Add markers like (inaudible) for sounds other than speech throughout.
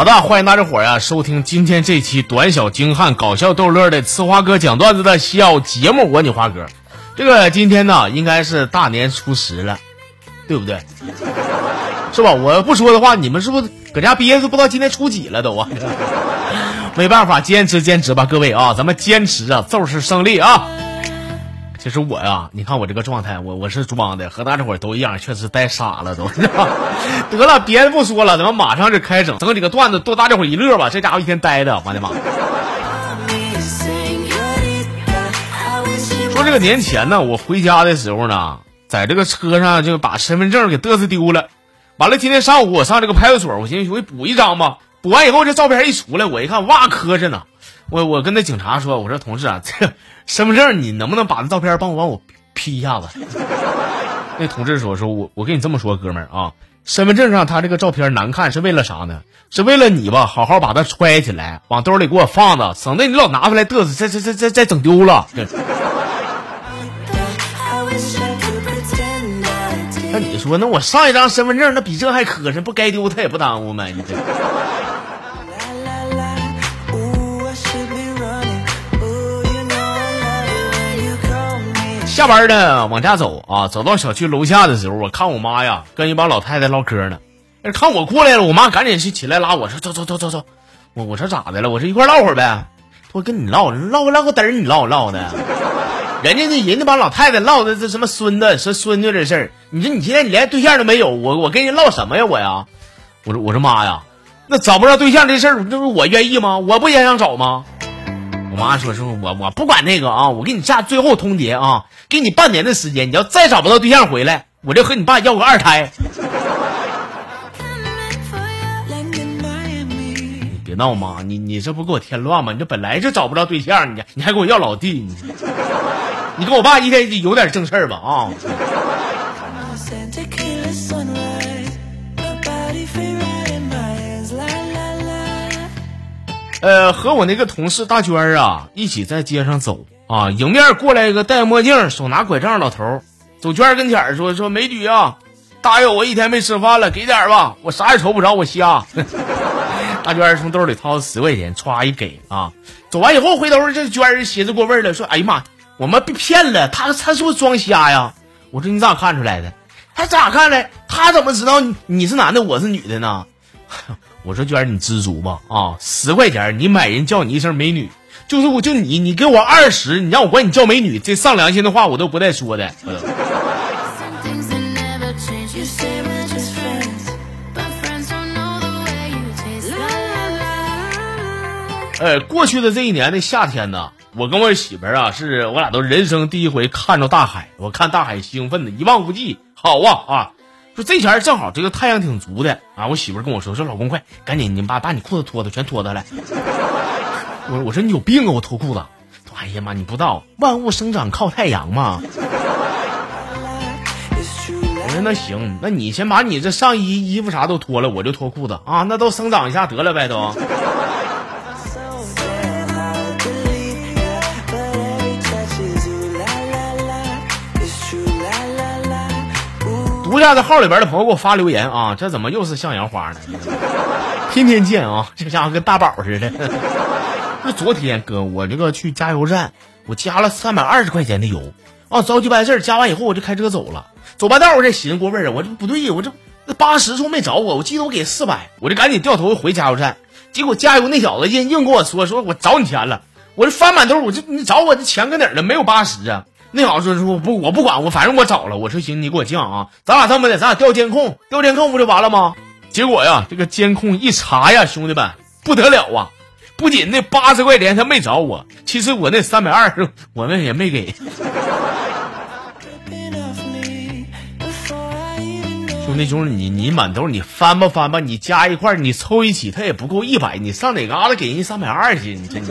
好的，欢迎大家伙儿呀收听今天这期短小精悍、搞笑逗乐的呲花哥讲段子的小节目。我你花哥，这个今天呢应该是大年初十了，对不对？(laughs) 是吧？我不说的话，你们是不是搁家憋着不知道今天初几了都啊？(laughs) 没办法，坚持坚持吧，各位啊，咱们坚持啊，就是胜利啊！其实我呀，你看我这个状态，我我是装的，和大家伙都一样，确实呆傻了都。(laughs) 得了，别的不说了，咱们马上就开整，整几个段子逗大家伙一乐吧。这家伙一天呆的，我的妈！说这个年前呢，我回家的时候呢，在这个车上就把身份证给嘚瑟丢了。完了，今天上午我上这个派出所，我寻思我补一张吧。补完以后，这照片一出来，我一看，哇，磕碜呢。我我跟那警察说，我说同志啊，这身份证你能不能把那照片帮我帮我 P 一下子？那同志说说我我跟你这么说，哥们儿啊，身份证上他这个照片难看是为了啥呢？是为了你吧，好好把它揣起来，往兜里给我放着，省得你老拿出来嘚瑟，再再再再再整丢了。(laughs) 那你说，那我上一张身份证，那比这还磕碜，不该丢他也不耽误吗？你这。下班呢，往家走啊，走到小区楼下的时候，我看我妈呀，跟一帮老太太唠嗑呢。看我过来了，我妈赶紧去起来拉我说：“走走走走走。”我我说咋的了？我说一块唠会儿呗。我跟你唠，唠唠个嘚儿，你唠唠的。人家那人那帮老太太唠的这什么孙子说孙女的事儿，你说你现在你连对象都没有，我我跟人唠什么呀我呀？我说我说妈呀，那找不着对象这事儿，这不我愿意吗？我不也想找吗？我妈说说我我不管那个啊，我给你下最后通牒啊，给你半年的时间，你要再找不到对象回来，我就和你爸要个二胎。你别闹妈，你你这不给我添乱吗？你这本来就找不着对象，你你还给我要老弟，你你跟我爸一天有点正事儿吧啊？呃，和我那个同事大娟儿啊，一起在街上走啊，迎面过来一个戴墨镜、手拿拐杖老头，走娟儿跟前说：“说美女啊，大爷我一天没吃饭了，给点吧，我啥也瞅不着，我瞎。(laughs) ”大娟儿从兜里掏十块钱，歘一给啊。走完以后回头，这娟儿寻思过味儿了，说：“哎呀妈，我们被骗了，他他是不是装瞎呀？”我说：“你咋看出来的？他咋看的？他怎么知道你你是男的，我是女的呢？”我说娟儿，你知足吧啊！十块钱你买人叫你一声美女，就是我就你，你给我二十，你让我管你叫美女，这上良心的话我都不带说的。呃，过去的这一年的夏天呢，我跟我媳妇儿啊，是我俩都人生第一回看着大海，我看大海兴奋的一望无际，好啊啊！说这前正好这个太阳挺足的啊，我媳妇跟我说说老公快赶紧你把把你裤子脱的全脱的来。我我说你有病啊，我脱裤子。哎呀妈，你不知道万物生长靠太阳吗？我说那行，那你先把你这上衣衣服啥都脱了，我就脱裤子啊，那都生长一下得了呗都。下这号里边的朋友给我发留言啊，这怎么又是向阳花呢？天天见啊，这家伙跟大宝似的。那昨天哥，我这个去加油站，我加了三百二十块钱的油啊，着急办事加完以后我就开车走了。走半道我这寻思过味儿，我这不对呀，我这那八十处没找我，我记得我给四百，我就赶紧掉头回加油站。结果加油那小子硬硬跟我说说我找你钱了，我这翻满兜，我这你找我这钱搁哪儿呢？没有八十啊。那小子说说不，我不管，我反正我找了。我说行，你给我降啊，咱俩这么的，咱俩调监控，调监控不就完了吗？结果呀，这个监控一查呀，兄弟们不得了啊！不仅那八十块钱他没找我，其实我那三百二我那也没给。兄弟兄弟，你你满兜你翻吧翻吧，你加一块你凑一起，他也不够一百，你上哪嘎达给人家三百二去？你这你。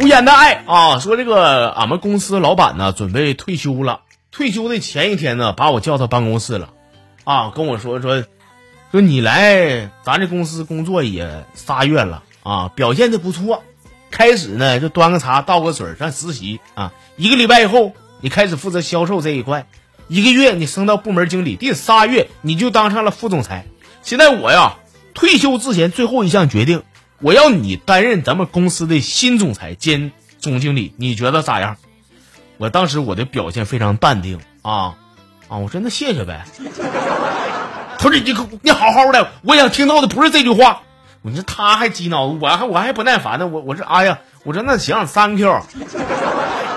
无言的爱啊，说这个俺们公司老板呢准备退休了，退休的前一天呢把我叫到办公室了，啊，跟我说说说你来咱这公司工作也仨月了。啊，表现的不错，开始呢就端个茶倒个水上实习啊，一个礼拜以后你开始负责销售这一块，一个月你升到部门经理，第仨月你就当上了副总裁。现在我呀，退休之前最后一项决定，我要你担任咱们公司的新总裁兼总经理，你觉得咋样？我当时我的表现非常淡定啊啊，我说那谢谢呗。他说你你好好的，我想听到的不是这句话。我说他还激恼，我还我还不耐烦呢。我我说哎呀，我说那行，thank you。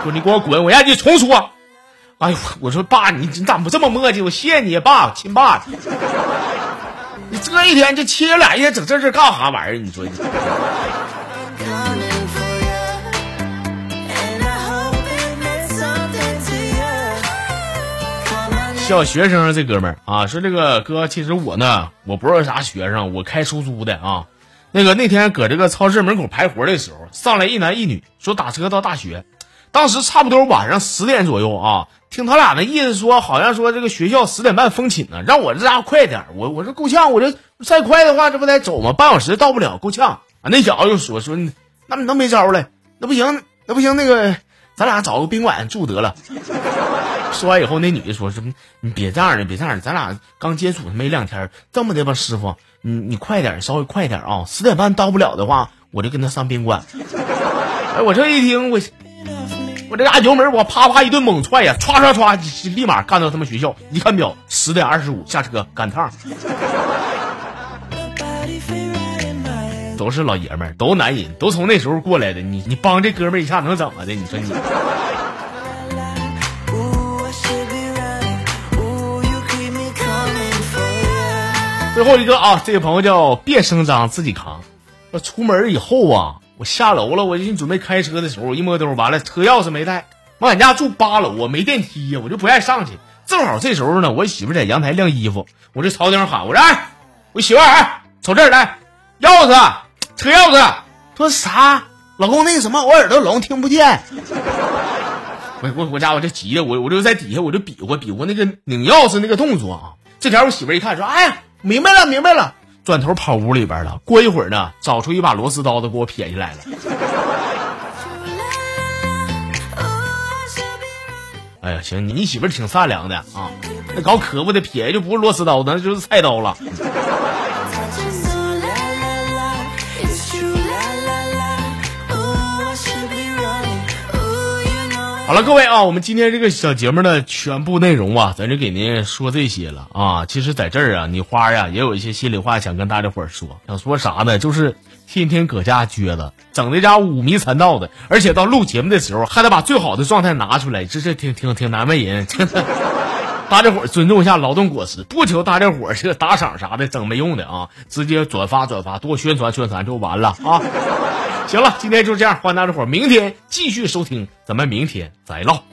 说你给我滚，我让你重说。哎呦，我说爸，你你咋不这么磨叽？我谢谢你，爸，亲爸。你这一天这亲爷俩一天整这事干啥玩意儿？你说你。小学生这哥们儿啊，说这个哥，其实我呢，我不是啥学生，我开出租的啊。那个那天搁这个超市门口排活的时候，上来一男一女，说打车到大学。当时差不多晚上十点左右啊，听他俩那意思说，好像说这个学校十点半封寝呢，让我这家伙快点。我我说够呛，我这再快的话，这不得走吗？半小时到不了，够呛。啊，那小子又说说，那那没招了，那不行，那不行，那个咱俩找个宾馆住得了。(laughs) 说完以后，那女的说：“什么？你别这样的，别这样，咱俩刚接触没两天，这么的吧，师傅，你你快点，稍微快点啊！十点半到不了的话，我就跟他上宾馆。(laughs) ”哎，我这一听，我我这家油门，我啪啪一顿猛踹呀，唰唰唰，立马干到他们学校。一看表，十点二十五，下车赶趟。都是老爷们儿，都男人，都从那时候过来的。你你帮这哥们一下能怎么的？你说你。最后一个啊，这个朋友叫别声张自己扛。出门以后啊，我下楼了，我就准备开车的时候，我一摸兜，完了车钥匙没带。我俺家住八楼啊，没电梯呀，我就不爱上去。正好这时候呢，我媳妇在阳台晾衣服，我就朝顶喊：“我说，哎，我媳妇儿，瞅这儿来，钥匙，车钥匙。”说啥？老公那个什么，我耳朵聋，听不见。(laughs) 我我我家我这急的，我我就在底下我就比划比划那个拧钥匙那个动作啊。这条我媳妇一看说：“哎呀。”明白了，明白了，转头跑屋里边了。过一会儿呢，找出一把螺丝刀子给我撇下来了。(laughs) 哎呀，行，你媳妇挺善良的啊，那搞可不的撇就不是螺丝刀子，那就是菜刀了。好了，各位啊，我们今天这个小节目的全部内容啊，咱就给您说这些了啊。其实，在这儿啊，你花呀也有一些心里话想跟大家伙儿说，想说啥呢？就是天天搁家撅着，整的家五迷三道的，而且到录节目的时候还得把最好的状态拿出来，这是挺挺挺难为人。真 (laughs) 的大家伙儿尊重一下劳动果实，不求大家伙儿这打赏啥的，整没用的啊，直接转发转发，多宣传宣传就完了啊。行了，今天就这样，欢迎大家伙儿明天继续收听，咱们明天再唠。